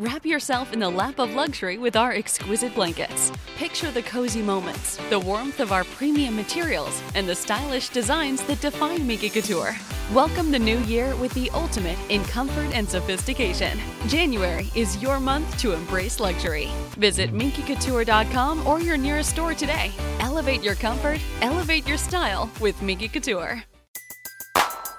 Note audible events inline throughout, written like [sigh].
Wrap yourself in the lap of luxury with our exquisite blankets. Picture the cozy moments, the warmth of our premium materials, and the stylish designs that define Minky Couture. Welcome the new year with the ultimate in comfort and sophistication. January is your month to embrace luxury. Visit minkycouture.com or your nearest store today. Elevate your comfort, elevate your style with Minky Couture.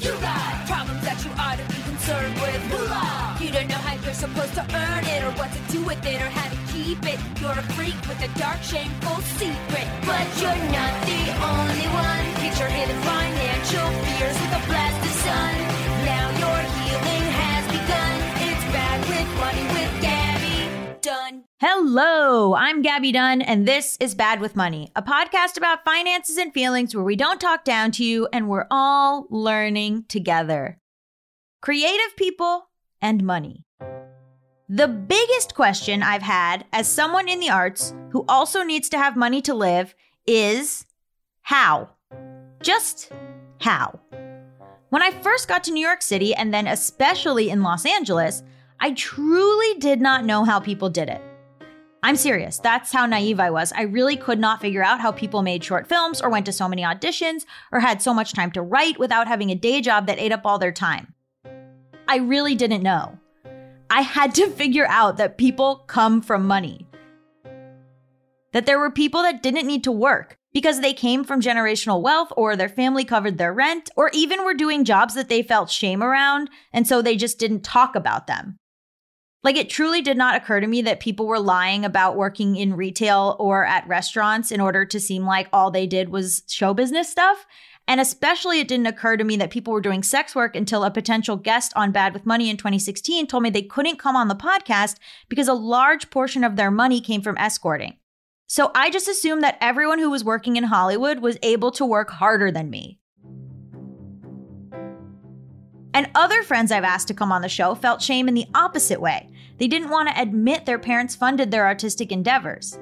You got problems that you ought to be concerned with. Moolah. You don't know how you're supposed to earn it, or what to do with it, or how to keep it. You're a freak with a dark, shameful secret. But you're not the only one. Your hidden financial fears with a blast of sun. Now your healing has begun. It's bad with money. Hello, I'm Gaby Dunn, and this is Bad with Money, a podcast about finances and feelings where we don't talk down to you and we're all learning together. Creative people and money. The biggest question I've had as someone in the arts who also needs to have money to live is how? Just how? When I first got to New York City and then especially in Los Angeles, I truly did not know how people did it. I'm serious. That's how naive I was. I really could not figure out how people made short films or went to so many auditions or had so much time to write without having a day job that ate up all their time. I really didn't know. I had to [laughs] figure out that people come from money. That there were people that didn't need to work because they came from generational wealth or their family covered their rent or even were doing jobs that they felt shame around and so they just didn't talk about them. Like it truly did not occur to me that people were lying about working in retail or at restaurants in order to seem like all they did was show business stuff. And especially, it didn't occur to me that people were doing sex work until a potential guest on Bad with Money in 2016 told me they couldn't come on the podcast because a large portion of their money came from escorting. So I just assumed that everyone who was working in Hollywood was able to work harder than me. And other friends I've asked to come on the show felt shame in the opposite way. They didn't want to admit their parents funded their artistic endeavors.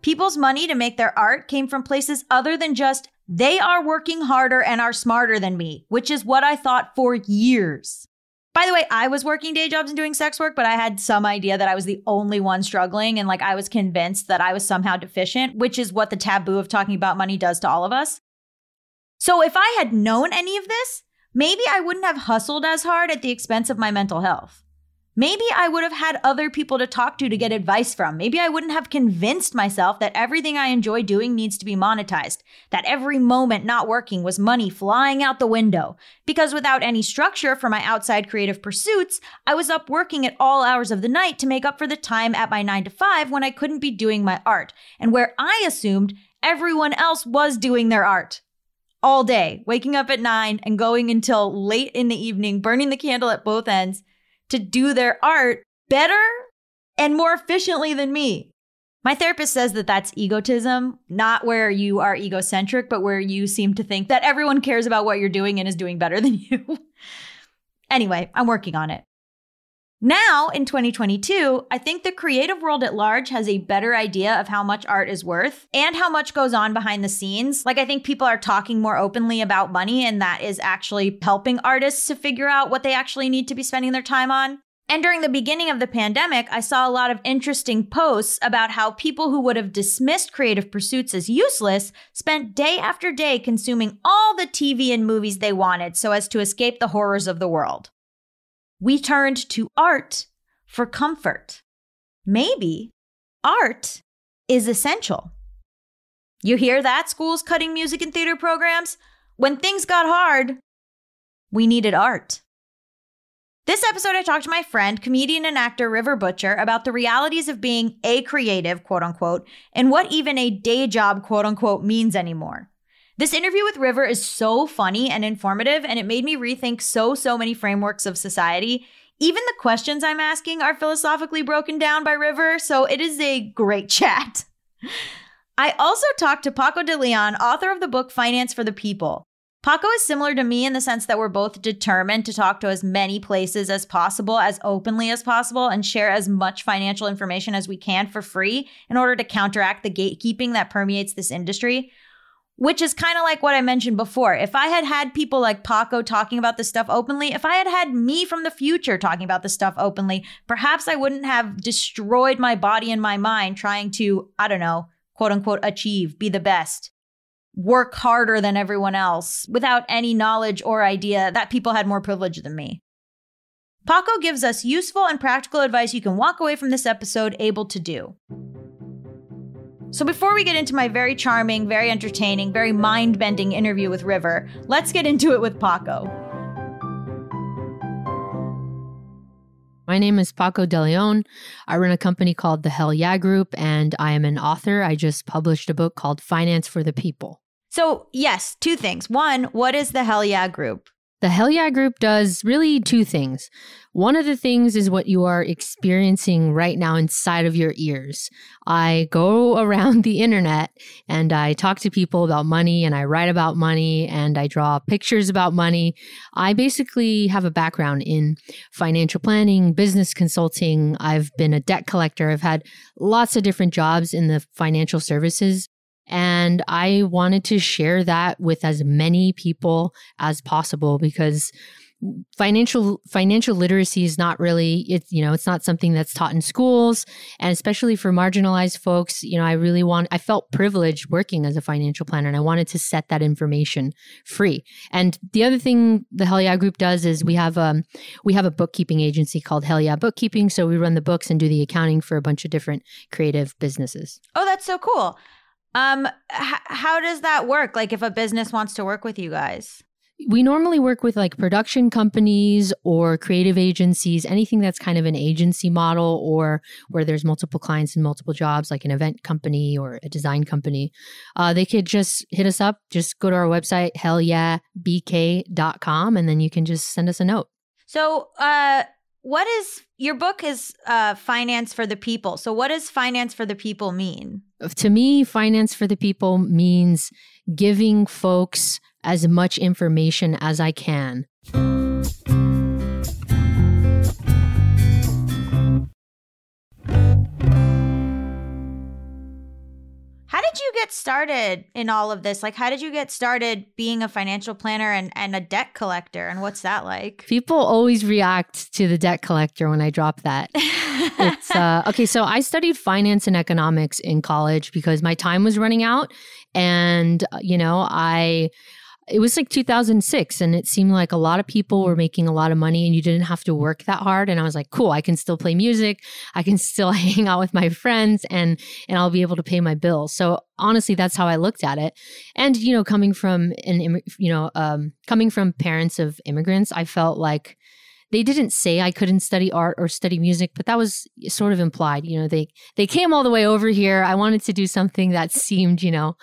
People's money to make their art came from places other than just, they are working harder and are smarter than me, which is what I thought for years. By the way, I was working day jobs and doing sex work, but I had some idea that I was the only one struggling. And like I was convinced that I was somehow deficient, which is what the taboo of talking about money does to all of us. So if I had known any of this, maybe I wouldn't have hustled as hard at the expense of my mental health. Maybe I would have had other people to talk to to get advice from. Maybe I wouldn't have convinced myself that everything I enjoy doing needs to be monetized, that every moment not working was money flying out the window. Because without any structure for my outside creative pursuits, I was up working at all hours of the night to make up for the time at my 9 to 5 when I couldn't be doing my art, and where I assumed everyone else was doing their art all day, waking up at nine and going until late in the evening, burning the candle at both ends to do their art better and more efficiently than me. My therapist says that that's egotism, not where you are egocentric, but where you seem to think that everyone cares about what you're doing and is doing better than [laughs] you. anyway, I'm working on it. Now, in 2022, I think the creative world at large has a better idea of how much art is worth and how much goes on behind the scenes. Like, I think people are talking more openly about money, and that is actually helping artists to figure out what they actually need to be spending their time on. And during the beginning of the pandemic, I saw a lot of interesting posts about how people who would have dismissed creative pursuits as useless spent day after day consuming all the TV and movies they wanted so as to escape the horrors of the world we turned to art for comfort. Maybe art is essential. You hear that, schools cutting music and theater programs? When things got hard, we needed art. This episode, I talked to my friend, comedian and actor River Butcher about the realities of being a creative, quote unquote, and what even a day job, quote unquote, means anymore. This interview with River is so funny and informative, and it made me rethink so, so many frameworks of society. Even the questions I'm asking are philosophically broken down by River, so it is a great [laughs] chat. I also talked to Paco de Leon, author of the book Finance for the People. Paco is similar to me in the sense that we're both determined to talk to as many places as possible, as openly as possible, and share as much financial information as we can for free in order to counteract the gatekeeping that permeates this industry which is kind of like what I mentioned before. If I had had people like Paco talking about this stuff openly, if I had had me from the future talking about this stuff openly, perhaps I wouldn't have destroyed my body and my mind trying to, I don't know, quote unquote, achieve, be the best, work harder than everyone else without any knowledge or idea that people had more privilege than me. Paco gives us useful and practical advice you can walk away from this episode able to do. So, before we get into my very charming, very entertaining, very mind bending interview with River, let's get into it with Paco. My name is Paco De Leon. I run a company called the Hell Yeah Group, and I am an author. I just published a book called Finance for the People. So, yes, two things. One, what is the Hell Yeah Group? The Hell Yeah Group does really two things. One of the things is what you are experiencing right now inside of your ears. I go [laughs] around the internet and I talk to people about money and I write about money and I draw pictures about money. I basically have a background in financial planning, business consulting. I've been a debt collector. I've had lots of different jobs in the financial services and I wanted to share that with as many people as possible because financial financial literacy is not really it's you know it's not something that's taught in schools. And especially for marginalized folks you know i really want i felt privileged working as a financial planner and i wanted to set that information free. And the other thing the hell yeah group does is we have um we have a bookkeeping agency called hell yeah bookkeeping. So we run the books and do the accounting for a bunch of different creative businesses. Oh that's so cool um, h- how does that work? Like, if a business wants to work with you guys? We normally work with like production companies or creative agencies, anything that's kind of an agency model or where there's multiple clients and multiple jobs, like an event company or a design company. Uh, they could just hit us up, just go to our website, hellyeahbk.com, and then you can just send us a note. So, uh, what is your book is uh, finance for the people. So, what does finance for the people mean? To me, finance for the people means giving folks as much information as I can. Did you get started in all of this? Like, how did you get started being a financial planner and, and a debt collector? And what's that like? People always react to the debt collector when I drop that. [laughs] it's uh, okay. So I studied finance and economics in college because my time was running out, and uh, you know, I it was like 2006 and it seemed like a lot of people were making a lot of money and you didn't have to work that hard and i was like cool i can still play music i can still [laughs] hang out with my friends and and i'll be able to pay my bills so honestly that's how i looked at it and you know coming from an you know um, coming from parents of immigrants i felt like they didn't say I couldn't study art or study music, but that was sort of implied. You know, they they came all the way over here. I wanted to do something that seemed, you know,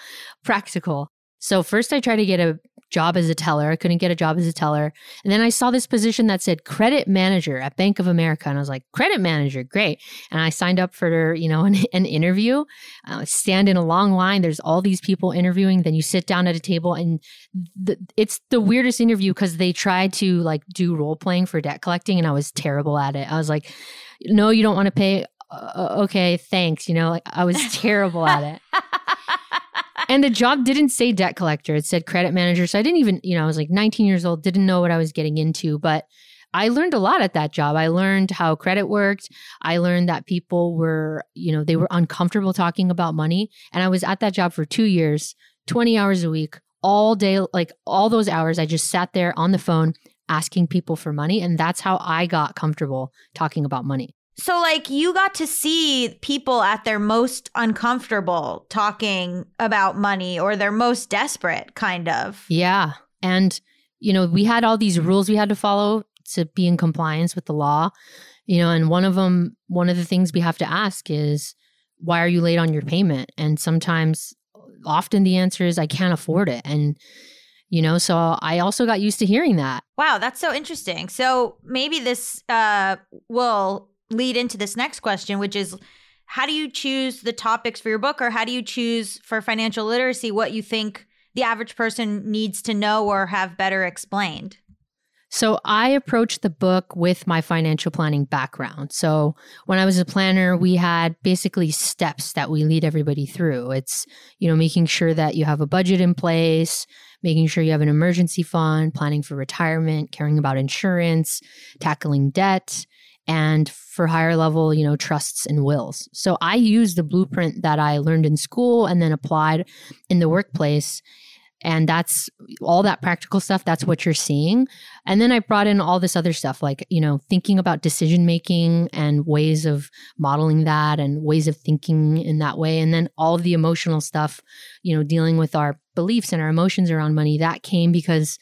practical. So first I tried to get a job as a teller. I couldn't get a job as a teller. And then I saw this position that said credit manager at Bank of America. And I was like, credit manager, great. And I signed up for, you know, [laughs] an, an interview. Uh, stand in a long line. There's all these people interviewing. Then you sit down at a table and the, it's the weirdest interview because they tried to like do role playing for debt collecting and I was terrible at it. I was like, no, you don't want to pay. Uh, okay, thanks. You know, like I was [laughs] terrible at it. [laughs] [laughs] and the job didn't say debt collector, it said credit manager. So I didn't even, you know, I was like 19 years old, didn't know what I was getting into, but I learned a lot at that job. I learned how credit worked. I learned that people were, you know, they were uncomfortable talking about money. And I was at that job for two years, 20 hours a week, all day, like all those hours. I just sat there on the phone asking people for money. And that's how I got comfortable talking about money. So, like, you got to see people at their most uncomfortable talking about money or their most desperate, kind of. Yeah. And, you know, we had all these rules we had to follow to be in compliance with the law, you know, and one of them, one of the things we have to ask is, why are you late on your payment? And sometimes, often the answer is, I can't afford it. And, you know so i also got used to hearing that wow that's so interesting so maybe this uh will lead into this next question, which is how do you choose the topics for your book or how do you choose for financial literacy what you think the average person needs to know or have better explained? So I approached the book with my financial planning background. So when I was a planner, we had basically steps that we lead everybody through. It's, you know, making sure that you have a budget in place, making sure you have an emergency fund, planning for retirement, caring about insurance, tackling debt, and for higher level, you know, trusts and wills. So I used the blueprint that I learned in school and then applied in the workplace. And that's all that practical stuff. That's what you're seeing. And then I brought in all this other stuff, like, you know, thinking about decision making and ways of modeling that and ways of thinking in that way. And then all the emotional stuff, you know, dealing with our beliefs and our emotions around money, that came because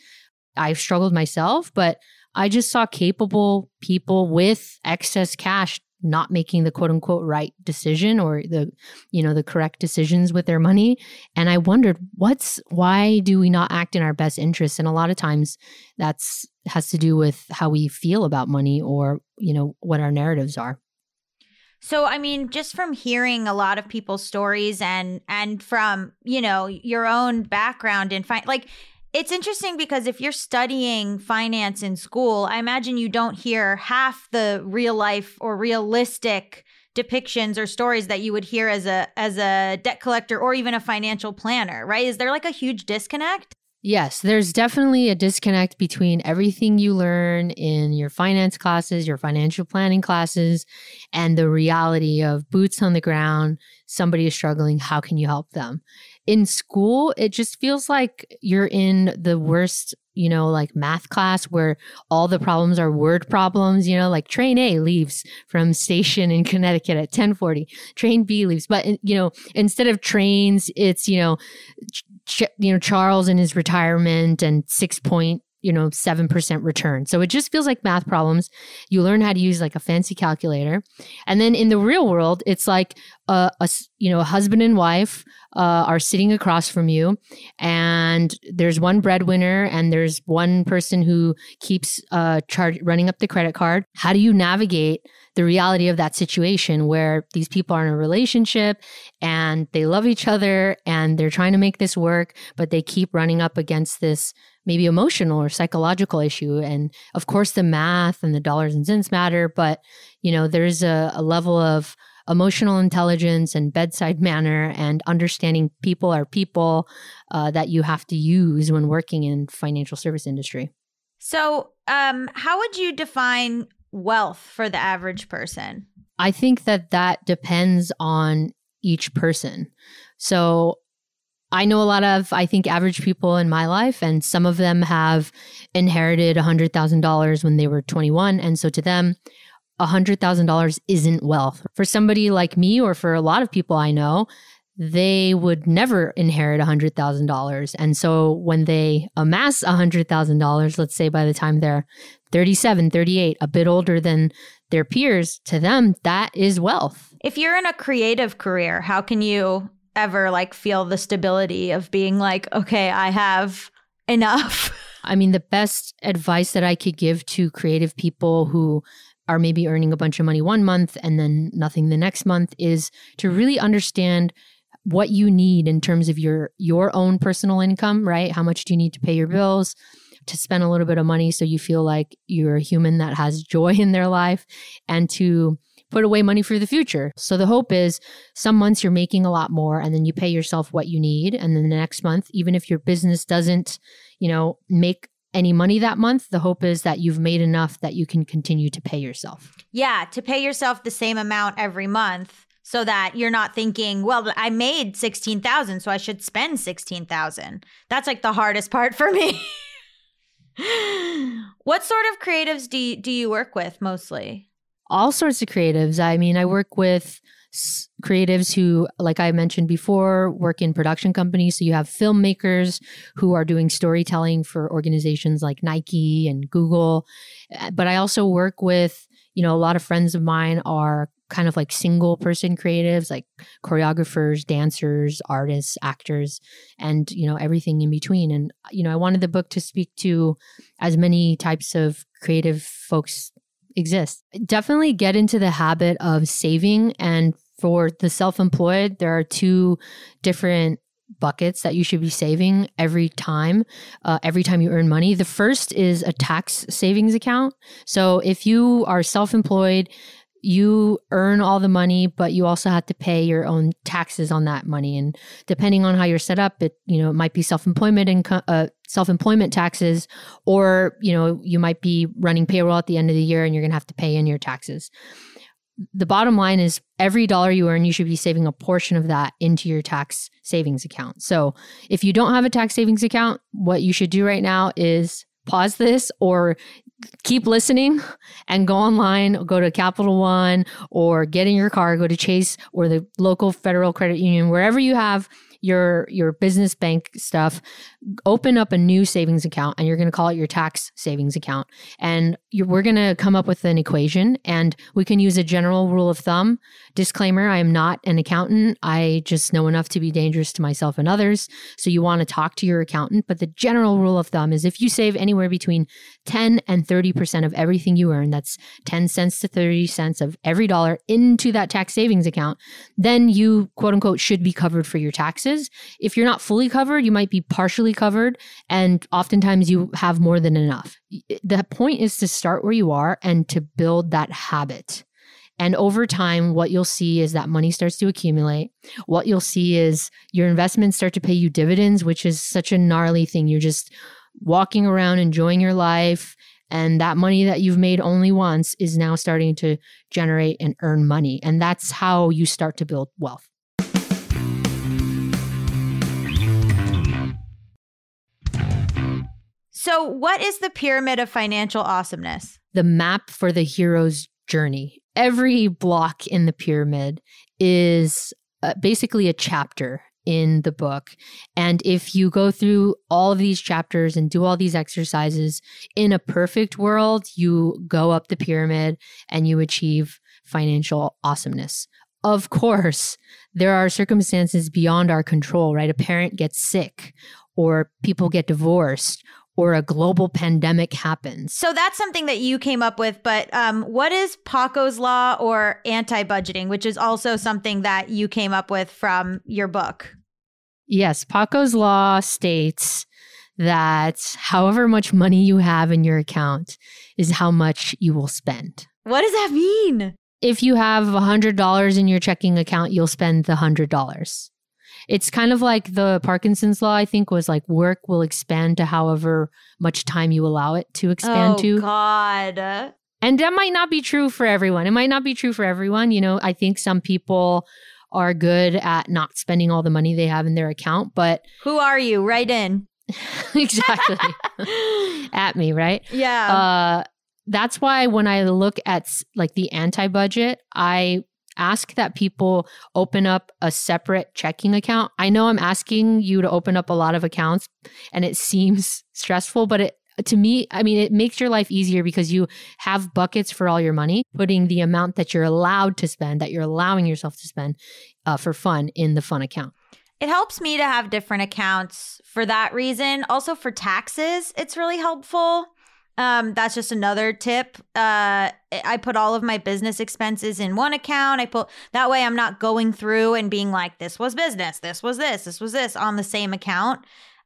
I've struggled myself, but I just saw capable people with excess cash not making the quote unquote right decision or the you know the correct decisions with their money. And i wondered what's why do we not act in our best interest? And a lot of times that's has to do with how we feel about money or you know what our narratives are. So I mean just from hearing a lot of people's stories and and from you know your own background in fi- like it's interesting because if you're studying finance in school, I imagine you don't hear half the real life or realistic depictions or stories that you would hear as a as a debt collector or even a financial planner, right? Is there like a huge disconnect? Yes, there's definitely a disconnect between everything you learn in your finance classes, your financial planning classes, and the reality of boots on the ground. Somebody is struggling. How can you help them? In school, it just feels like you're in the worst, you know, like math class where all the problems are word problems, you know, like train A leaves from station in Connecticut at 1040, train B leaves. But, you know, instead of trains, it's, you know, ch- you know, Charles in his retirement and six point you know 7% return. So it just feels like math problems. You learn how to use like a fancy calculator. And then in the real world it's like a, a you know a husband and wife uh, are sitting across from you and there's one breadwinner and there's one person who keeps uh, char- running up the credit card. How do you navigate the reality of that situation where these people are in a relationship and they love each other and they're trying to make this work but they keep running up against this maybe emotional or psychological issue. And of course the math and the dollars and cents matter but you know there's a, a level of emotional intelligence and bedside [laughs] manner and understanding people are people uh, that you have to use when working in financial service industry. So um, how would you define wealth for the average person? I think that that depends on each person. So I know a lot of, I think, average people in my life, and some of them have inherited $100,000 when they were 21. And so to them, $100,000 isn't wealth. For somebody like me, or for a lot of people I know, they would never inherit $100,000. And so when they amass $100,000, let's say by the time they're 37, 38, a bit older than their peers, to them, that is wealth. If you're in a creative career, how can you ever like feel the stability of being like, okay, I have enough. [laughs] I mean, the best advice that I could give to creative people who are maybe earning a bunch of money one month and then nothing the next month is to really understand what you need in terms of your your own personal income, right? How much do you need to pay your bills? To spend a little bit of money so you feel like you're a human that has joy [laughs] in their life and to put away money for the future. So the hope is some months you're making a lot more and then you pay yourself what you need and then the next month even if your business doesn't, you know, make any money that month, the hope is that you've made enough that you can continue to pay yourself. Yeah, to pay yourself the same amount every month so that you're not thinking, well, I made 16,000, so I should spend 16,000. That's like the hardest part for me. [laughs] what sort of creatives do you, do you work with mostly? All sorts of creatives. I mean, I work with creatives who, like I mentioned before, work in production companies. So you have filmmakers who are doing storytelling for organizations like Nike and Google. Uh, But I also work with, you know, a lot of friends of mine are kind of like single person creatives, like choreographers, dancers, artists, actors, and, you know, everything in between. And, you know, I wanted the book to speak to as many types of creative folks exist. Definitely get into the habit of saving. And for the self employed, there are two different buckets that you should be saving every time uh, every time you earn money the first is a tax savings account so if you are self-employed you earn all the money but you also have to pay your own taxes on that money and depending on how you're set up it you know it might be self-employment income uh, self-employment taxes or you know you might be running payroll at the end of the year and you're going to have to pay in your taxes the bottom line is every dollar you earn, you should be saving a portion of that into your tax savings account. So if you don't have a tax savings account, what you should do right now is pause this or keep listening and go online, go to Capital One or get in your car, go to Chase or the local federal credit union, wherever you have your your business bank stuff open up a new savings account and you're going to call it your tax savings account. And we're going to come up with an equation and we can use a general rule of thumb disclaimer i am not an accountant. I just know enough to be dangerous to myself and others. So you want to talk to your accountant but the general rule of thumb is if you save anywhere between 10 and 30% of everything you earn that's 10 cents to 30 cents of every dollar into that tax savings account then you quote unquote should be covered for your taxes. If you're not fully covered you might be partially covered and oftentimes you have more than enough. The point is to start where you are and to build that habit and over time, what you'll see is that money starts to accumulate. What you'll see is your investments start to pay you dividends, which is such a gnarly thing. You're just walking around enjoying your life. And that money that you've made only once is now starting to generate and earn money. And that's how you start to build wealth. So, what is the pyramid of financial awesomeness? the map for the hero's journey. Every block in the pyramid is uh, basically a chapter in the book. And if you go through all of these chapters and do all these exercises in a perfect world, you go up the pyramid and you achieve financial awesomeness. Of course, there are circumstances beyond our control, right? A parent gets sick, or people get divorced, or a global pandemic happens. So that's something that you came up with, but um, what is Paco's law or anti-budgeting, which is also something that you came up with from your book? Yes, Paco's law states that however much money you have in your account is how much you will spend. What does that mean? If you have $100 in your checking account, you'll spend the $100. It's kind of like the Parkinson's law, I think, was like work will expand to however much time you allow it to expand oh, to. God. And that might not be true for everyone. It might not be true for everyone. You know, I think some people are good at not spending all the money they have in their account, but Who are you? Right in. [laughs] [laughs] exactly at me, right? Yeah. Uh, that's why when I look at like the anti budget, I ask that people open up a separate checking account. I know I'm asking you to open up a lot of accounts and it [laughs] seems stressful, but it to me, I mean, it makes your life easier because you have buckets for all your money, putting the amount that you're allowed to spend, that you're allowing yourself to spend uh, for fun in the fun account. It helps me to have different accounts for that reason. Also for taxes, it's really helpful. Um, that's just another tip. Uh, I put all of my business expenses in one account. I put that way I'm not going through and being like, this was business, this was this, this was this on the same account.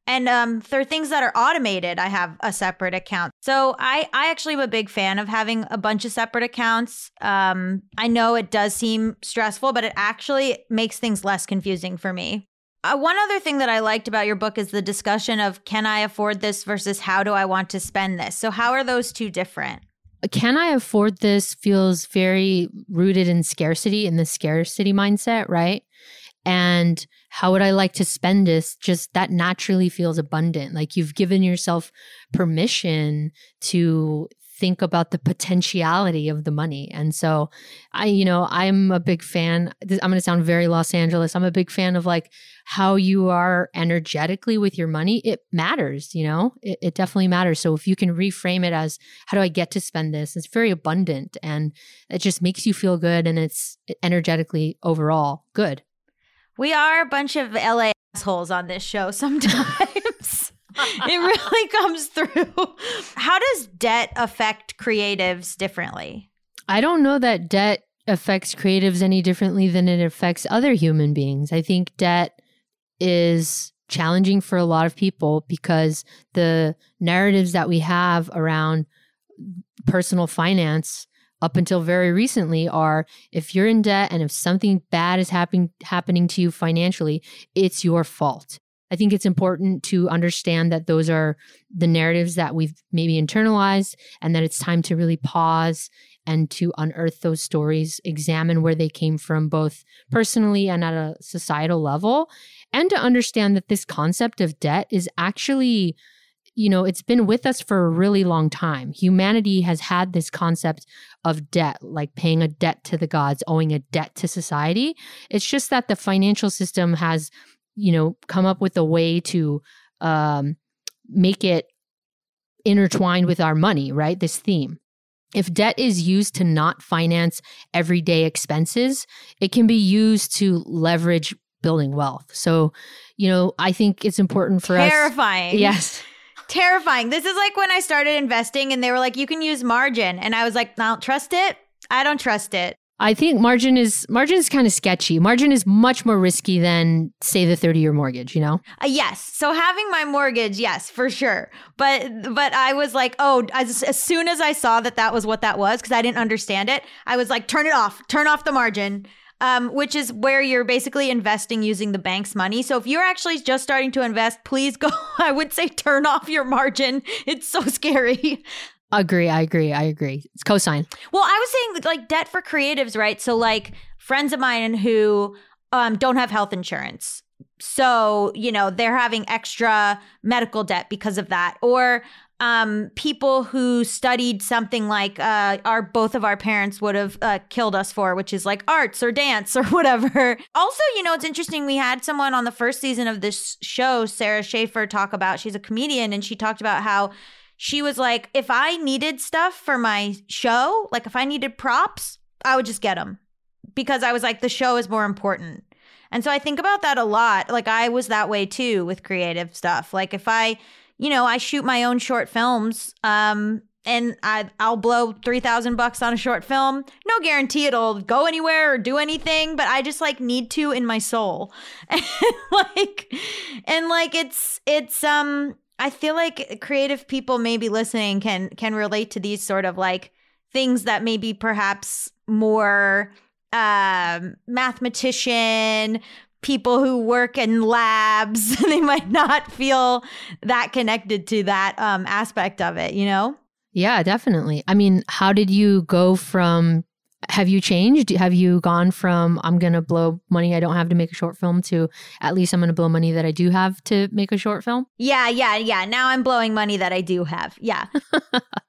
And um, for things that are automated, I have a separate account. So I, I actually am a big fan of having a bunch of separate accounts. Um, I know it does seem stressful, but it actually makes things less confusing for me. Uh, one other thing that I liked about your book is the discussion of can I afford this versus how do I want to spend this? So, how are those two different? Can I afford this feels very rooted in scarcity, in the scarcity mindset, right? And how would I like to spend this? Just that naturally feels abundant. Like you've given yourself permission to think about the potentiality of the money. And so I, you know, I'm a big fan. I'm going to sound very Los Angeles. I'm a big fan of like how you are energetically with your money. It matters, you know, it, it definitely matters. So if you can reframe it as, how do I get to spend this? It's very abundant and it just makes you feel good and it's energetically overall good. We are a bunch of LA assholes on this show sometimes. [laughs] [laughs] it really comes through. How does debt affect creatives differently? I don't know that debt affects creatives any differently than it affects other human beings. I think debt is challenging for a lot of people because the narratives that we have around personal finance up until very recently are if you're in debt and if something bad is happening happening to you financially, it's your fault. I think it's important to understand that those are the narratives that we've maybe internalized and that it's time to really pause and to unearth those stories, examine where they came from, both personally and at a societal level, and to understand that this concept of debt is actually you know, it's been with us for a really long time. Humanity has had this concept of debt, like paying a debt to the gods, owing a debt to society. It's just that the financial system has, you know, come up with a way to um, make it intertwined with our money, right? This theme. If debt is used to not finance everyday expenses, it can be used to leverage building wealth. So, you know, I think it's important for Terrifying. us. Terrifying. Yes [laughs] terrifying. This is like when I started investing and they were like, you can use margin. And I was like, I don't trust it. I don't trust it. I think margin is margin is kind of sketchy. Margin is much more risky than say the 30-year mortgage, you know? Uh, yes. So having my mortgage, yes, for sure. But but I was like, "Oh, as, as soon as I saw that that was what that was because I didn't understand it, I was like, turn it off. Turn off the margin." um, which is where you're basically investing using the bank's money. So if you're actually just starting to invest, please go. [laughs] I would say turn off your margin. It's so scary. Agree. I agree. I agree. It's cosign. Well, I was saying like debt for creatives, right? So like friends of mine who um, don't have health insurance. So, you know, they're having extra medical debt because of that. Or um, people who studied something like uh, our both of our parents would have uh, killed us for, which is like arts or dance or [laughs] whatever. Also, you know, it's interesting. We had someone on the first season of this show, Sara Schaefer, talk about. She's a comedian, and she talked about how she was like, if I needed stuff for my show, like if I needed props, I would just get them because I was like, the show is more important. And so I think about that a lot. Like I was that way too with creative stuff. Like if I you know, I shoot my own short films. Um, and I, I'll blow 3000 bucks on a short film. No guarantee it'll go anywhere or do anything, but I just like need to in my soul. [laughs] and like, and like it's, it's, um, I feel like creative people maybe listening can, can relate to these sort of like things that maybe perhaps more, um, mathematician, people who work in labs. [laughs] They might not feel that connected to that um, aspect of it you know? Yeah definitely. I mean how did you go from have you changed? Have you gone from I'm going to blow money I don't have to make a short film to at least I'm going to blow money that I do have to make a short film? Yeah, yeah, yeah. Now I'm blowing money that I do have. Yeah. [laughs]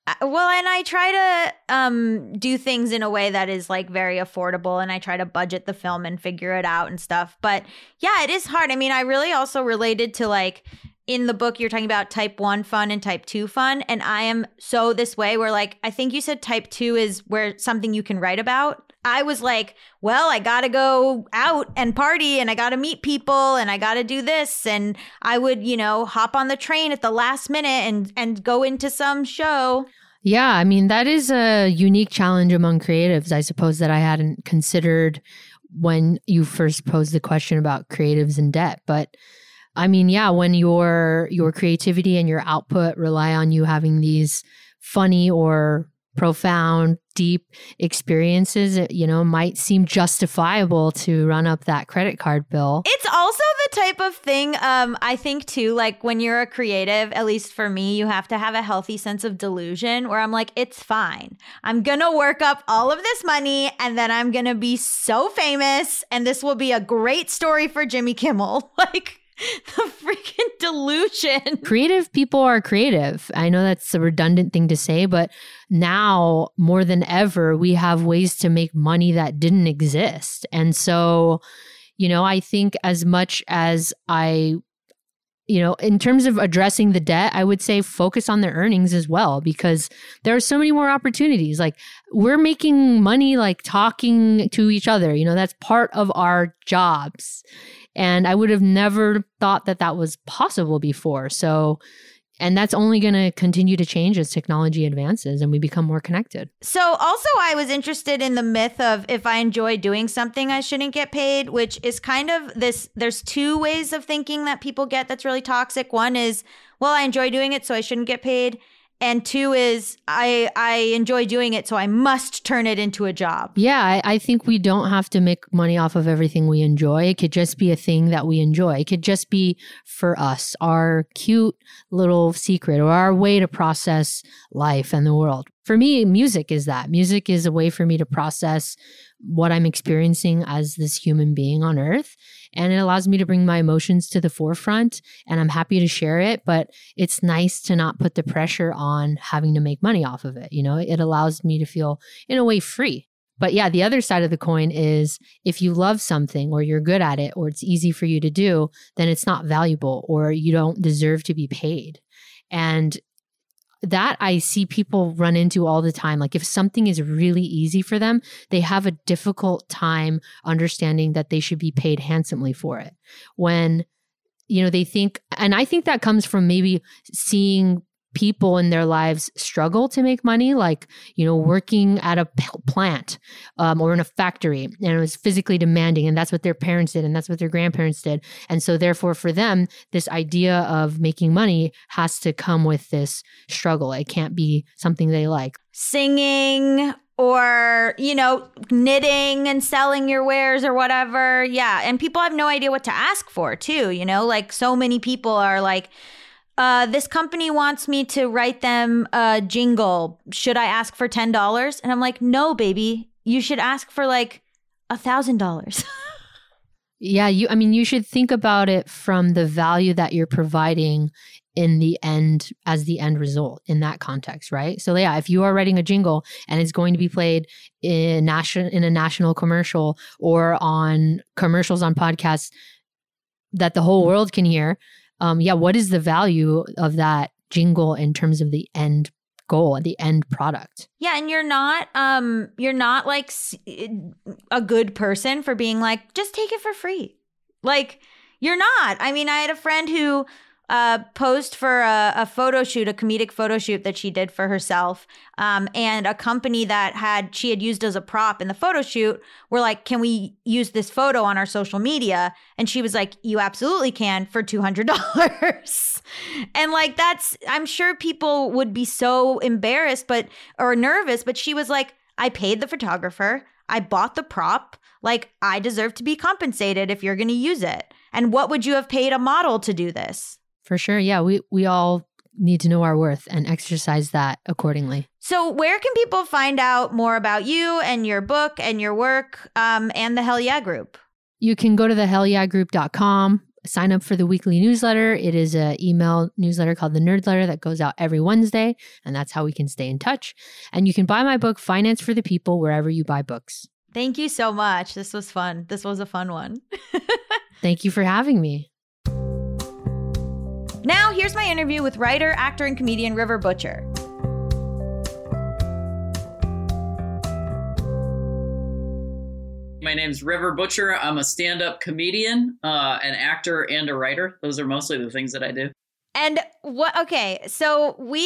Uh, well, and I try to um do things in a way that is like very affordable and I try to budget the film and figure it out and stuff. But yeah, it is hard. I mean, I really also related to like in the book you're talking about type 1 fun and type 2 fun and i am so this way where like i think you said type 2 is where something you can write about I was like, well, I got to go out and party and I got to meet people and I got to do this and I would, you know, hop on the train at the last minute and and go into some show. Yeah, I mean, that is a unique challenge among creatives, I suppose, that I hadn't considered when you first posed the question about creatives and debt. But I mean, yeah, when your your creativity and your output rely on you having these funny or profound, deep experiences, it, you know, might seem justifiable to run up that credit card bill. It's also the type of thing um I think too like when you're a creative, at least for me, you have to have a healthy sense of delusion where I'm like it's fine. I'm going to work up all of this money and then I'm going to be so famous and this will be a great story for Jimmy Kimmel. [laughs] Like [laughs] the freaking delusion. Creative people are creative. I know that's a redundant thing to say, but now more than ever, we have ways to make money that didn't exist. And so, you know, I think as much as I you know, in terms of addressing the debt, I would say focus on the earnings as well because there are so many more opportunities. Like we're making money like talking to each other, you know, that's part of our jobs. And I would have never thought that that was possible before. So, and that's only going to continue to change as technology advances and we become more connected. So, also, I was interested in the myth of if I enjoy doing something, I shouldn't get paid, which is kind of this. There's two ways of thinking that people get that's really toxic. One is, well, I enjoy doing it, so I shouldn't get paid and two is I I enjoy doing it, so I must turn it into a job. Yeah, I, I, think we don't have to make money off of everything we enjoy. It could just be a thing that we enjoy. It could just be for us, our cute little secret or our way to process life and the world. For me, music is that. Music is a way for me to process what I'm experiencing as this human being on earth. And it allows me to bring my emotions to the forefront. And I'm happy to share it. But it's nice to not put the pressure on having to make money off of it. You know, it allows me to feel, in a way, free. But yeah, the other side of the coin is if you love something or you're good at it or it's easy for you to do, then it's not valuable or you don't deserve to be paid. And that I see people run into all the time. Like if something is really easy for them, they have a difficult time understanding that they should be paid handsomely for it. When you know they think and I think that comes from maybe seeing people in their lives struggle to make money, like, you know, working at a plant um, or in a factory, and it was physically demanding. And that's what their parents did, and that's what their grandparents did. And so, therefore, for them, this idea of making money has to come with this struggle. It can't be something they like. Singing or you know knitting and selling your wares or whatever yeah and people have no idea what to ask for too you know like so many people are like uh, this company wants me to write them a jingle. Should I ask for ten dollars? And I'm like, no, baby, you should ask for like a thousand dollars. [laughs] Yeah, you. I mean, you should think about it from the value that you're providing in the end as the end result in that context, right? So yeah, if you are writing a jingle and it's going to be played in national in a national commercial or on commercials on podcasts that the whole world can hear, um, yeah, what is the value of that jingle in terms of the end goal the end product? Yeah and you're not um you're not like a good person for being like just take it for free. Like you're not. I mean i had a friend who uh, posed for a, a, photo shoot, a comedic photo shoot that she did for herself. Um, and a company that had she had used as a prop in the photo shoot were like, "Can we use this photo on our social media?" And she was like, "You absolutely can for two hundred dollars." [laughs] and like that's, I'm sure people would be so embarrassed, but or nervous. But she was like, "I paid the photographer. I bought the prop. Like I deserve to be compensated if you're going to use it." And what would you have paid a model to do this? For sure. Yeah. We, we all need to know our worth and exercise that accordingly. So, where can people find out more about you and your book and your work um, and the Hell Yeah Group? You can go to the hellyeahgroup.com, sign up for the weekly newsletter. It is an email newsletter called the Nerd Letter that goes out every Wednesday, and that's how we can stay in touch. And you can buy my book, Finance for the People, wherever you buy books. Thank you so much. This was fun. This was a fun one. [laughs] Thank you for having me. Now, here's my interview with writer, actor, and comedian River Butcher. My name's River Butcher. I'm a stand up comedian, uh, an actor, and a writer. Those are mostly the things that I do. And what okay, so we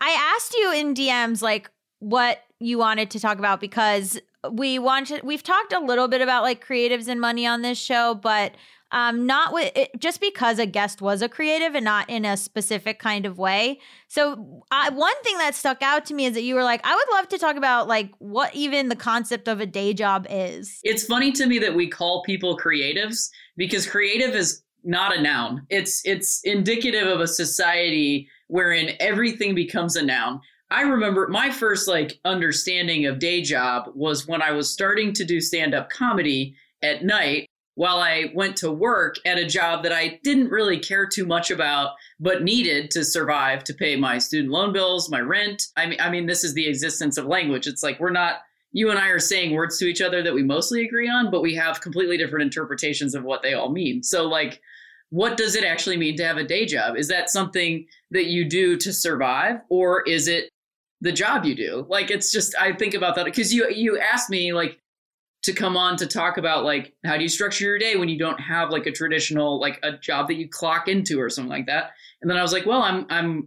I asked you in DMs like what you wanted to talk about because we wanted we've talked a little bit about like creatives and money on this show, but um not with it, just because a guest was a creative and not in a specific kind of way. So I, one thing that stuck out to me is that you were like, I would love to talk about like what even the concept of a day job is. It's funny to me that we call people creatives because creative is not a noun. It's it's indicative of a society wherein everything becomes a noun. I remember my first like understanding of day job was when I was starting to do stand-up comedy at night while I went to work at a job that I didn't really care too much about but needed to survive to pay my student loan bills, my rent. I mean I mean this is the existence of language. It's like we're not you and I are saying words to each other that we mostly agree on, but we have completely different interpretations of what they all mean. So like what does it actually mean to have a day job? Is that something that you do to survive or is it the job you do? Like it's just I think about that because you you asked me like to come on to talk about like how do you structure your day when you don't have like a traditional like a job that you clock into or something like that. And then I was like, well, I'm I'm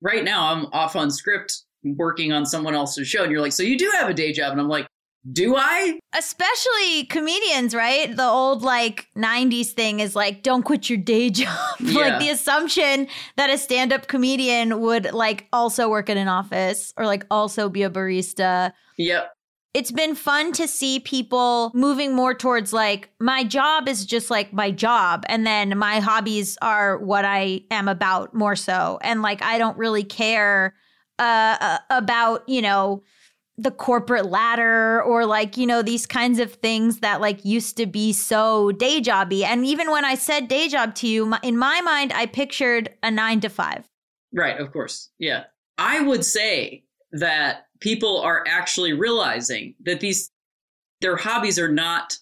right now I'm off on script working on someone else's show and you're like, "So you do have a day job?" And I'm like, do I? Especially comedians, right? The old like 90s thing is like, don't quit your day [laughs] job. Yeah. like the assumption that a stand up comedian would like also work in an office or like also be a barista. Yep. It's been fun to see people moving more towards like, my job is just like my job. And then my hobbies are what I am about more so. And like, I don't really care uh, uh, about, you know, the corporate ladder or like you know these kinds of things that like used to be so day jobby and even when i said day job to you in my mind i pictured a 9 to 5 Right, of course. Yeah. I would say that people are actually realizing that these their hobbies are not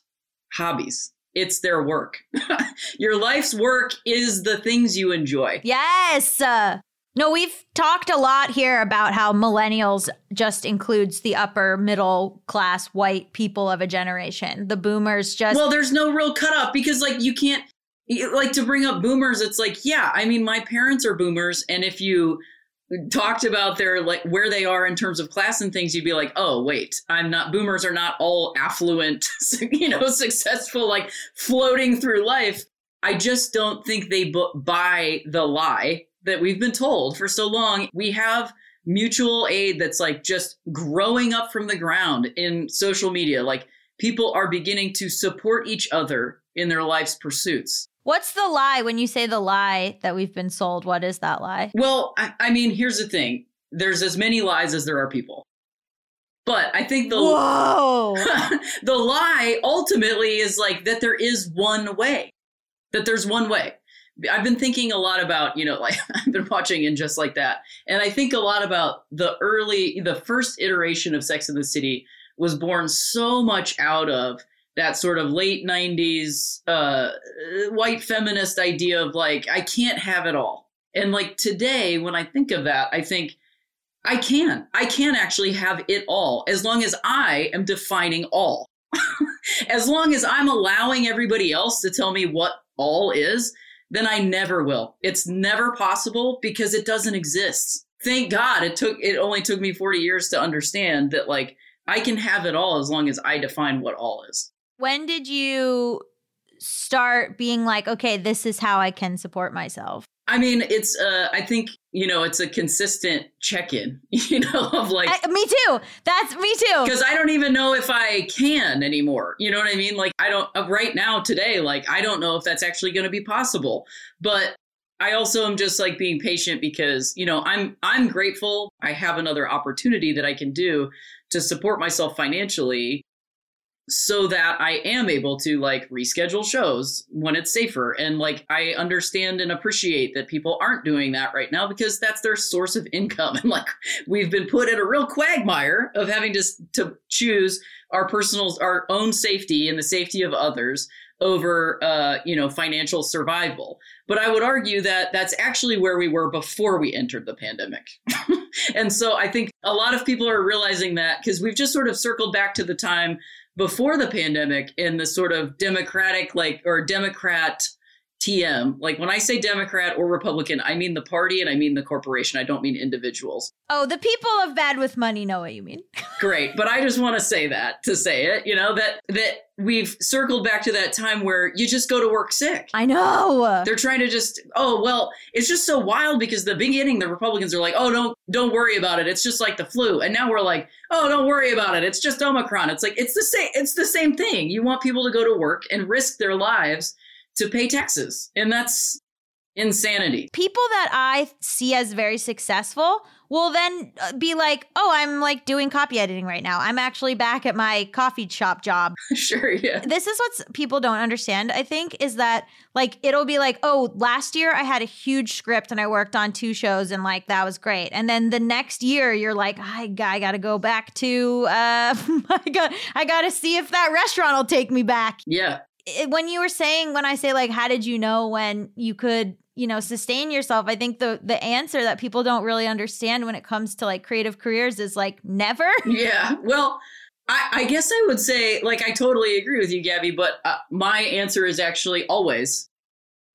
hobbies. It's their work. [laughs] Your life's work is the things you enjoy. yes uh, no we've talked a lot here about how millennials just includes the upper middle class white people of a generation the boomers just Well, there's no real cutoff because like you can't like to bring up boomers it's like yeah, I mean my parents are boomers and if you talked about their like where they are in terms of class and things you'd be like oh wait i'm not boomers are not all affluent [laughs] you know successful like floating through life. I just don't think they bu- buy the lie that we've been told for so long. We have mutual aid that's like just growing up from the ground in social media. Like people are beginning to support each other in their life's pursuits what's the lie when you say the lie that we've been sold what is that lie Well, I, I mean, here's the thing. There's as many lies as there are people. But I think the whoa [laughs] the lie ultimately is like that there is one way. That there's one way. I've been thinking a lot about, you know, [laughs] like I've been watching and just like that. And I think a lot about the early the first iteration of Sex in the City was born so much out of that sort of late 90s uh, white feminist idea of like I can't have it all. And like today when I think of that, I think I can. I can actually have it all as long as I am defining all. [laughs] as long as I'm allowing everybody else to tell me what all is, then I never will. It's never possible because it doesn't exist. Thank God it took it only took me 40 years to understand that like I can have it all as long as I define what all is. When did you start being like okay this is how i can support myself I mean, it's uh I think, you know, it's a consistent check-in, [laughs] you know, of like I- me too that's me too because I don't even know if I can anymore. You know what I mean? Like I don't uh, right now today, like I don't know if that's actually going to be possible. But I also am just like being patient because, you know, I'm I'm grateful I have another opportunity that I can do to support myself financially so that I am able to like reschedule shows when it's safer. And like I understand and appreciate that people aren't doing that right now because that's their source of income. [laughs] And like we've been put in a real quagmire of having to to choose our personal our own safety and the safety of others over uh, you know financial survival. But I would argue that that's actually where we were before we entered the pandemic. [laughs] and so I think a lot of people are realizing that because we've just sort of circled back to the time before the pandemic in the sort of democratic like or democrat TM. Like when I say Democrat or Republican, I mean the party and I mean the corporation. I don't mean individuals. Oh, the people of bad with money know what you mean. [laughs] Great, but I just want to say that to say it, you know, that that we've circled back to that time where you just go to work sick. I know. They're trying to just oh, well, it's just so wild because the beginning the Republicans are like, "Oh, don't don't worry about it. It's just like the flu." And now we're like, "Oh, don't worry about it. It's just Omicron." It's like it's the same it's the same thing. You want people to go to work and risk their lives to pay taxes. And that's insanity. People that I see as very successful will then uh, be like, "Oh, I'm like doing copy editing right now. I'm actually back at my coffee shop job." [laughs] sure, yeah. This is what people don't understand, I think, is that like it'll be like, "Oh, last year I had a huge script and I worked on two shows and like that was great." And then the next year you're like, "I, I got to go back to uh [laughs] I got I got to see if that restaurant will take me back." Yeah it, when you were saying when I say like how did you know when you could you know sustain yourself? I think the the answer that people don't really understand when it comes to like creative careers is like never. [laughs] Yeah well I, I guess I would say like I totally agree with you Gaby but uh, my answer is actually always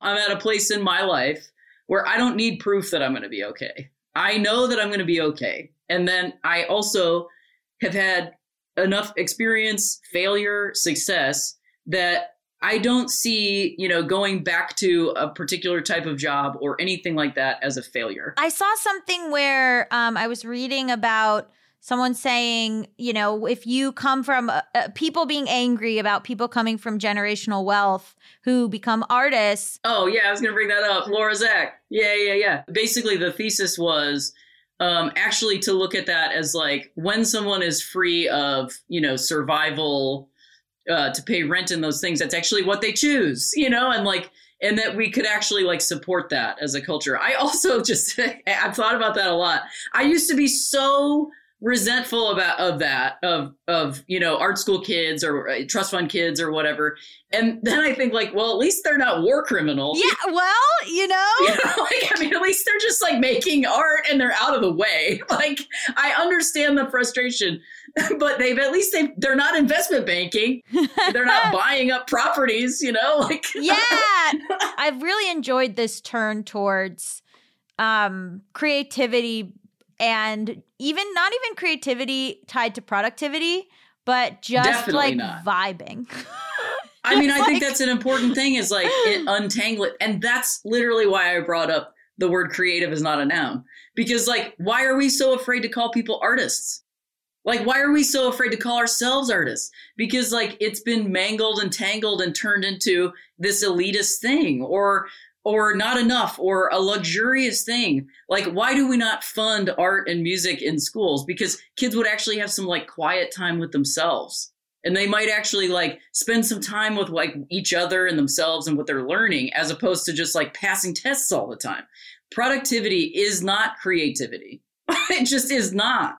I'm at a place in my life where I don't need proof that I'm going to be okay. I know that I'm going to be okay. And then I also have had enough experience failure success that I don't see, you know, going back to a particular type of job or anything like that as a failure. I saw something where um, I was reading about someone saying, you know, if you come from uh, uh, people being angry about people coming from generational wealth who become artists. Oh, yeah, I was going to bring that up. Laura Zak. Yeah, yeah, yeah. Basically, the thesis was um, actually to look at that as like when someone is free of, you know, survival uh, to pay rent and those things. That's actually what they choose, you know, and like, and that we could actually like support that as a culture. I also [laughs] just, I've thought about that a lot. I used to be so resentful about of that of of you know art school kids or uh, trust fund kids or whatever and then i think like well at least they're not war criminals yeah well you know, [laughs] you know like i mean at least they're just like making art and they're out of the way [laughs] like i understand the frustration [laughs] but they've at least they they're not investment banking they're not [laughs] buying up properties you know like [laughs] yeah i've really enjoyed this turn towards um creativity and even not even creativity tied to productivity, but just Definitely like not. vibing. I mean, I like, think that's an important thing is like it, untangle it. And that's literally why I brought up the word creative is not a noun. Because like, why are we so afraid to call people artists? Like, why are we so afraid to call ourselves artists? Because like it's been mangled and tangled and turned into this elitist thing or or not enough or a luxurious thing. Like, why do we not fund art and music in schools? Because kids would actually have some like quiet time with themselves. And they might actually like spend some time with like each other and themselves and what they're learning as opposed to just like passing tests all the time. Productivity is not creativity. [laughs] it just is not.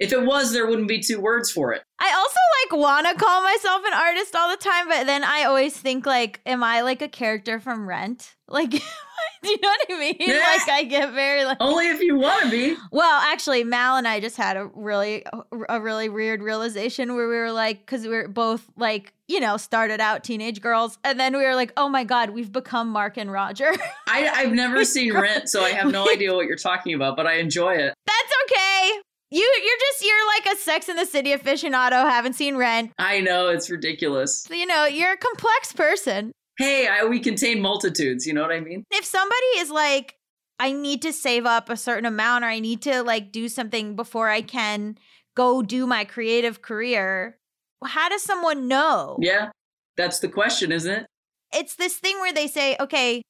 If it was, there wouldn't be two words for it. I also like want to call myself an artist all the time, but then I always think like, am I like a character from Rent? [laughs] Like, [laughs] do you know what I mean? Yeah. Like, I get very like only if you want to be. Well, actually, Mal and I just had a really a really weird realization where we were like, because we are both like, you know, started out teenage girls, and then we were like, oh my god, we've become Mark and Roger. I, I've never [laughs] seen Rent, so I have no idea what you're talking about, but I enjoy it. That's okay. You you're just you're like a Sex in the City aficionado, haven't seen Rent. I know it's ridiculous. You know, you're a complex person. Hey, I, we contain multitudes. You know what I mean? If somebody is like, I need to save up a certain amount, or I need to like do something before I can go do my creative career, how does someone know? Yeah, that's the question, isn't it? It's this thing where they say, okay,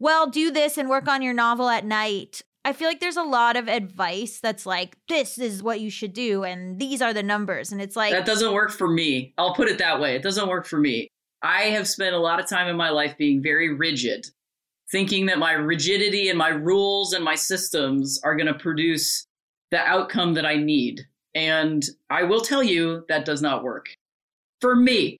well, do this and work on your novel at night I feel like there's a lot of advice that's like, this is what you should do, and these are the numbers. And it's like, that doesn't work for me. I'll put it that way. It doesn't work for me. I have spent a lot of time in my life being very rigid, thinking that my rigidity and my rules and my systems are going to produce the outcome that I need. And I will tell you that does not work for me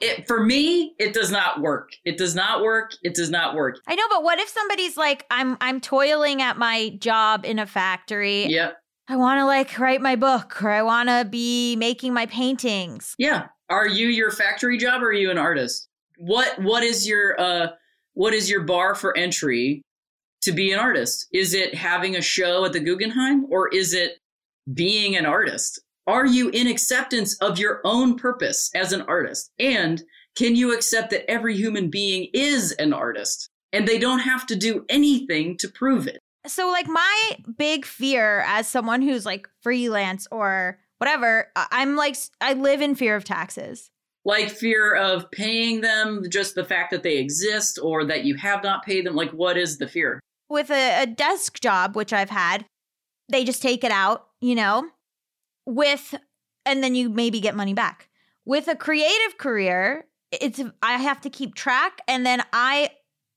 it for me it does not work it does not work it does not work i know but what if somebody's like i'm i'm toiling at my job in a factory yeah I want to like write my book or I want to be making my paintings. Yeah. Are you your factory job or are you an artist? What what is your uh what is your bar for entry to be an artist? Is it having a show at the Guggenheim or is it being an artist? Are you in acceptance of your own purpose as an artist? And can you accept that every human being is an artist and they don't have to do anything to prove it? So, like, my big fear as someone who's like freelance or whatever, I'm like, I live in fear of taxes. Like fear of paying them, just the fact that they exist or that you have not paid them. Like, what is the fear? With a, a desk job, which I've had, they just take it out, you know, with, and then you maybe get money back. With a creative career, it's I have to keep track, and then I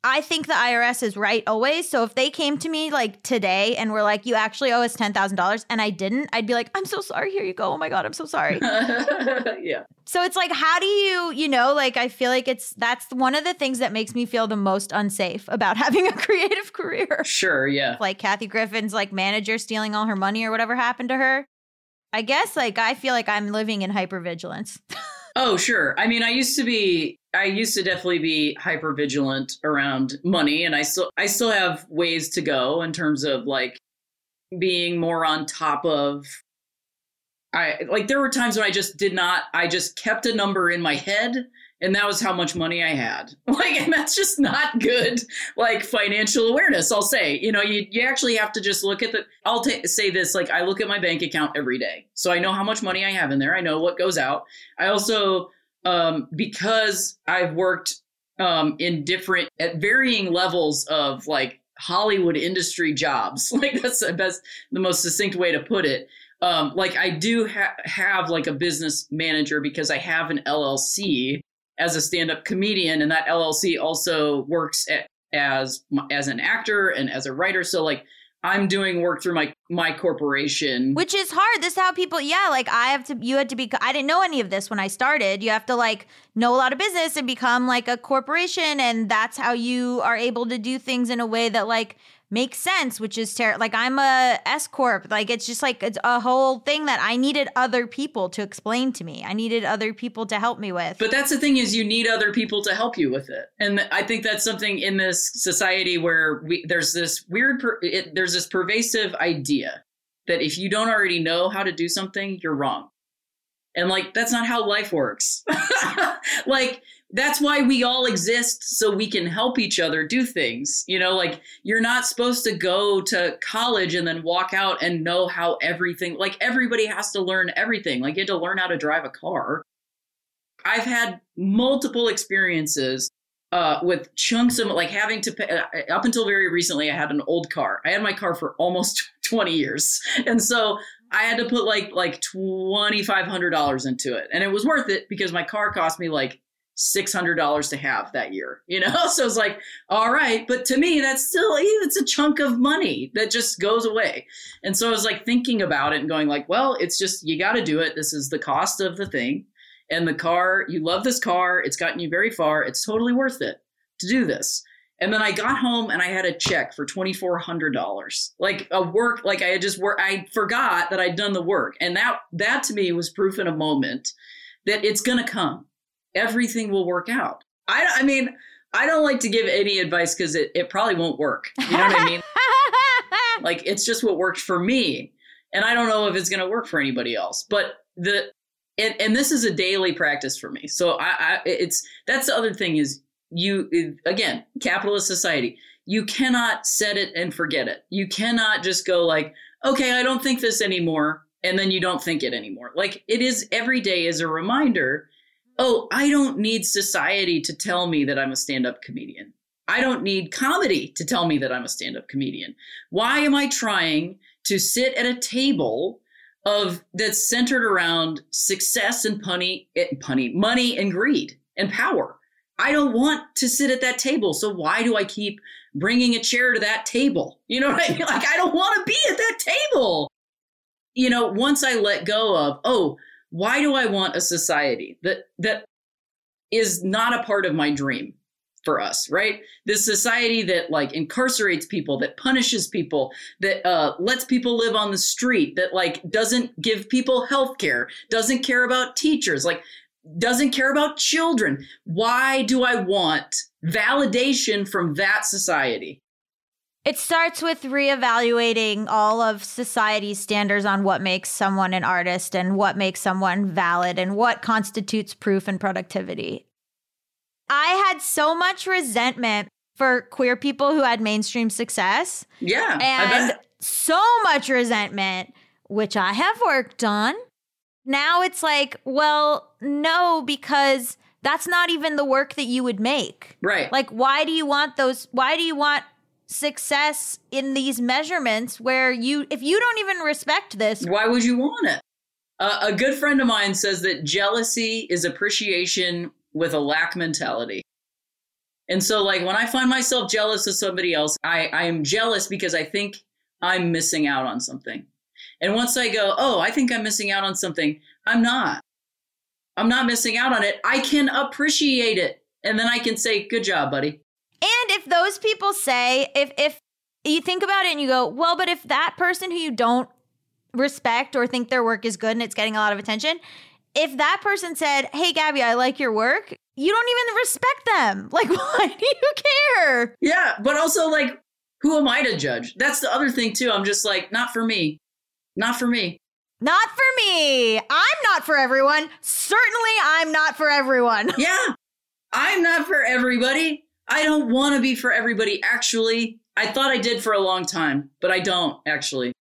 I think the IRS is right always. So if they came to me like today and were like, "You actually owe us ten thousand dollars," and I didn't, I'd be like, "I'm so sorry. Here you go. Oh my god, I'm so sorry." [laughs] yeah. So it's like, how do you, you know, like I feel like it's that's one of the things that makes me feel the most unsafe about [laughs] having a creative career. Sure, yeah. Like Kathy Griffin's like manager stealing all her money or whatever happened to her. I guess like I feel like I'm living in hypervigilance. [laughs] Oh, sure. I mean, I used to be I used to definitely be hyper vigilant around money and I still I still have ways to go in terms of like being more on top of I like there were times when I just did not I just kept a number in my head and that was how much money I had. [laughs] Like and that's just not good like financial awareness, I'll say. You know, you you actually have to just look at the I'll ta- say this like I look at my bank account every day. So I know how much money I have in there. I know what goes out. I also um because I've worked um in different at varying levels of like Hollywood industry jobs. [laughs] Like that's the best the most succinct way to put it um, like I do ha- have like a business manager because I have an LLC as a stand-up comedian, and that LLC also works at, as as an actor and as a writer. So like I'm doing work through my my corporation, Which is hard. This is how people, yeah, like I have to, you had to be, I didn't know any of this when I started. You have to like know a lot of business and become like a corporation. And that's how you are able to do things in a way that like makes sense, which is terrible. Like I'm a S Corp. Like it's just like, it's a whole thing that I needed other people to explain to me. I needed other people to help me with. But that's the thing is you need other people to help you with it. And I think that's something in this society where we there's this weird per, it, there's this pervasive idea that if you don't already know how to do something, you're wrong. And like that's not how life works. [laughs] like that's why we all exist so we can help each other do things. You know, like you're not supposed to go to college and then walk out and know how everything like everybody has to learn everything. Like you had to learn how to drive a car. I've had multiple experiences uh, with chunks of like having to pay. Uh, up until very recently, I had an old car. I had my car for almost [laughs] 20 years, and so I had to put like like twenty five hundred dollars into it, and it was worth it because my car cost me like six hundred dollars to have that year. You know, [laughs] so it's like, all right, but to me, that's still it's a chunk of money that just goes away. And so I was like thinking about it and going like, well, it's just you got to do it. This is the cost of the thing. And the car you love this car. It's gotten you very far. It's totally worth it to do this. And then i got home and i had a check for $2400 like a work like i had just work i forgot that i'd done the work. And that that to me was proof in a moment that it's gonna come everything will work out. I, I mean i don't like to give any advice because it, it probably won't work. You know what i mean? [laughs] Like it's just what worked for me and i don't know if it's going to work for anybody else but the and, and this is a daily practice for me. So I, I it's that's the other thing is you again capitalist society you cannot set it and forget it. You cannot just go like okay i don't think this anymore and then you don't think it anymore. Like it is every day is a reminder oh i don't need society to tell me that i'm a stand-up comedian i don't need comedy to tell me that i'm a stand-up comedian why am i trying to sit at a table of that's centered around success and punny, eh, punny, money and greed and power. I don't want to sit at that table. So why do I keep bringing a chair to that table? You know what I mean? [laughs] Like, I don't want to be at that table. You know, once I let go of, oh, why do I want a society that, that is not a part of my dream? for us, right? This society that like incarcerates people, that punishes people, that uh, lets people live on the street, that like doesn't give people health care, doesn't care about teachers, like doesn't care about children. Why do I want validation from that society? It starts with reevaluating all of society's standards on what makes someone an artist and what makes someone valid and what constitutes proof and productivity. I had so much resentment for queer people who had mainstream success. Yeah. And so much resentment, which I have worked on. Now it's like, well, no, because that's not even the work that you would make. Right. Like, why do you want those? Why do you want success in these measurements where you, if you don't even respect this, Why would you want it? Uh, a good friend of mine says that jealousy is appreciation with a lack mentality. And so, like, when I find myself jealous of somebody else, I, I am jealous because I think I'm missing out on something. And once I go, oh, I think I'm missing out on something, I'm not. I'm not missing out on it. I can appreciate it. And then I can say, good job, buddy. And if those people say, if if you think about it and you go, well, but if that person who you don't respect or think their work is good and it's getting a lot of attention, if that person said, "Hey, Gaby, I like your work," you don't even respect them. [laughs] Like, why do you care? Yeah, but also like, who am I to judge? That's the other thing too. I'm just like, not for me, not for me. Not for me. I'm not for everyone. Certainly, I'm not for everyone. [laughs] Yeah, I'm not for everybody. I don't want to be for everybody. Actually, I thought I did for a long time, but I don't actually.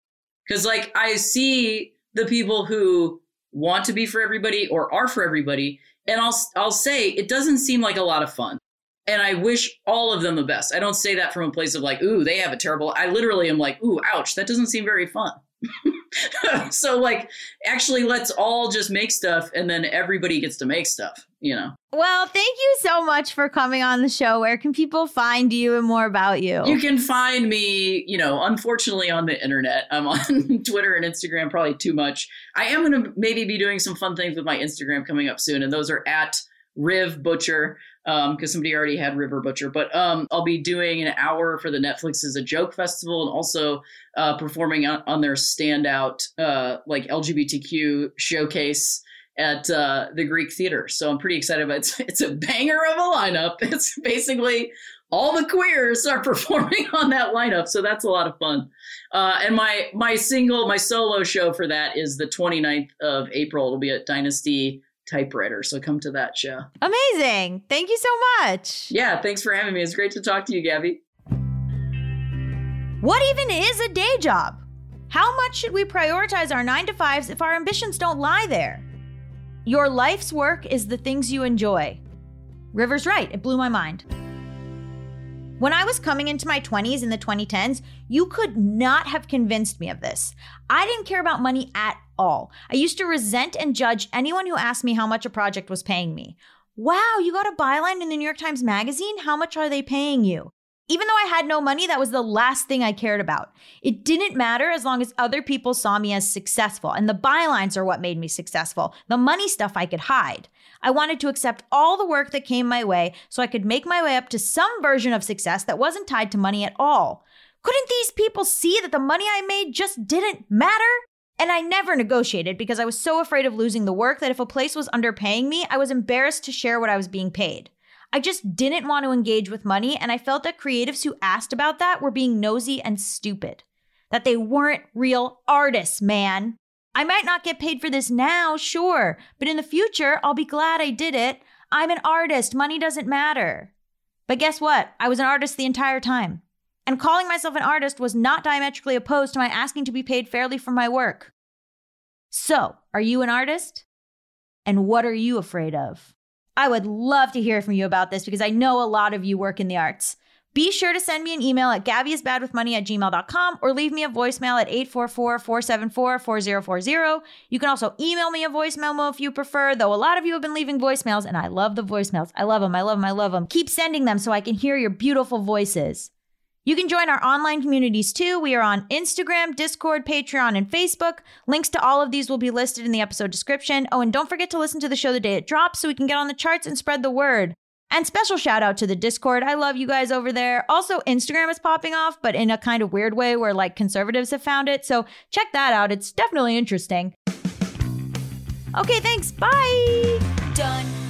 Because, like, I see the people who want to be for everybody or are for everybody, and I'll, I'll say it doesn't seem like a lot of fun. And I wish all of them the best. I don't say that from a place of like, ooh, they have a terrible. I literally am like, ooh, ouch, that doesn't seem very fun. [laughs] so like actually let's all just make stuff and then everybody gets to make stuff you know Well, thank you so much for coming on the show. Where can people find you and more about you? you can find me you know unfortunately on the internet i'm on [laughs] twitter and instagram probably too much i am going to maybe be doing some fun things with my instagram coming up soon and those are at riv butcher um because somebody already had river butcher but um i'll be doing an hour for the netflix is a joke festival and also uh performing on, on their standout uh like lgbtq showcase at uh, the Greek Theater. So I'm pretty excited about it. It's, it's a banger of a lineup. [laughs] It's basically all the queers are [laughs] performing on that lineup. So that's a lot of fun. Uh, and my my single, my solo show for that is the 29th of April. It'll be at Dynasty Typewriter. So come to that show. Amazing. Thank you so much. Yeah, thanks for having me. It's great to talk to you, Gaby. What even is a day job? How much should we prioritize our nine to fives if our ambitions don't lie there? Your life's work is the things you enjoy. River's right, it blew my mind. When I was coming into my 20s in the 2010s, you could not have convinced me of this. I didn't care about money at all. I used to resent and judge anyone who asked me how much a project was paying me. Wow, you got a byline in the New York Times Magazine? How much are they paying you? Even though I had no money, that was the last thing I cared about. It didn't matter as long as other people saw me as successful, and the bylines are what made me successful. The money stuff I could hide. I wanted to accept all the work that came my way so I could make my way up to some version of success that wasn't tied to money at all. Couldn't these people see that the money I made just didn't matter? And I never negotiated because I was so afraid of losing the work that if a place was underpaying me, I was embarrassed to share what I was being paid. I just didn't want to engage with money, and I felt that creatives who asked about that were being nosy and stupid. That they weren't real artists, man. I might not get paid for this now, sure, but in the future, I'll be glad I did it. I'm an artist, money doesn't matter. But guess what? I was an artist the entire time. And calling myself an artist was not diametrically opposed to my asking to be paid fairly for my work. So, are you an artist? And what are you afraid of? I would love to hear from you about this because I know a lot of you work in the arts. Be sure to send me an email at gabbyisbadwithmoney at gmail.com or leave me a voicemail at 844-474-4040. You can also email me a voice memo if you prefer, though a lot of you have been leaving voicemails and I love the voicemails. I love them, I love them, I love them. Keep sending them so I can hear your beautiful voices. You can join our online communities too. We are on Instagram, Discord, Patreon, and Facebook. Links to all of these will be listed in the episode description. Oh, and don't forget to listen to the show the day it drops so we can get on the charts and spread the word. And special shout out to the Discord. I love you guys over there. Also, Instagram is popping off, but in a kind of weird way where like conservatives have found it. So check that out. It's definitely interesting. Okay, thanks. Bye. Done.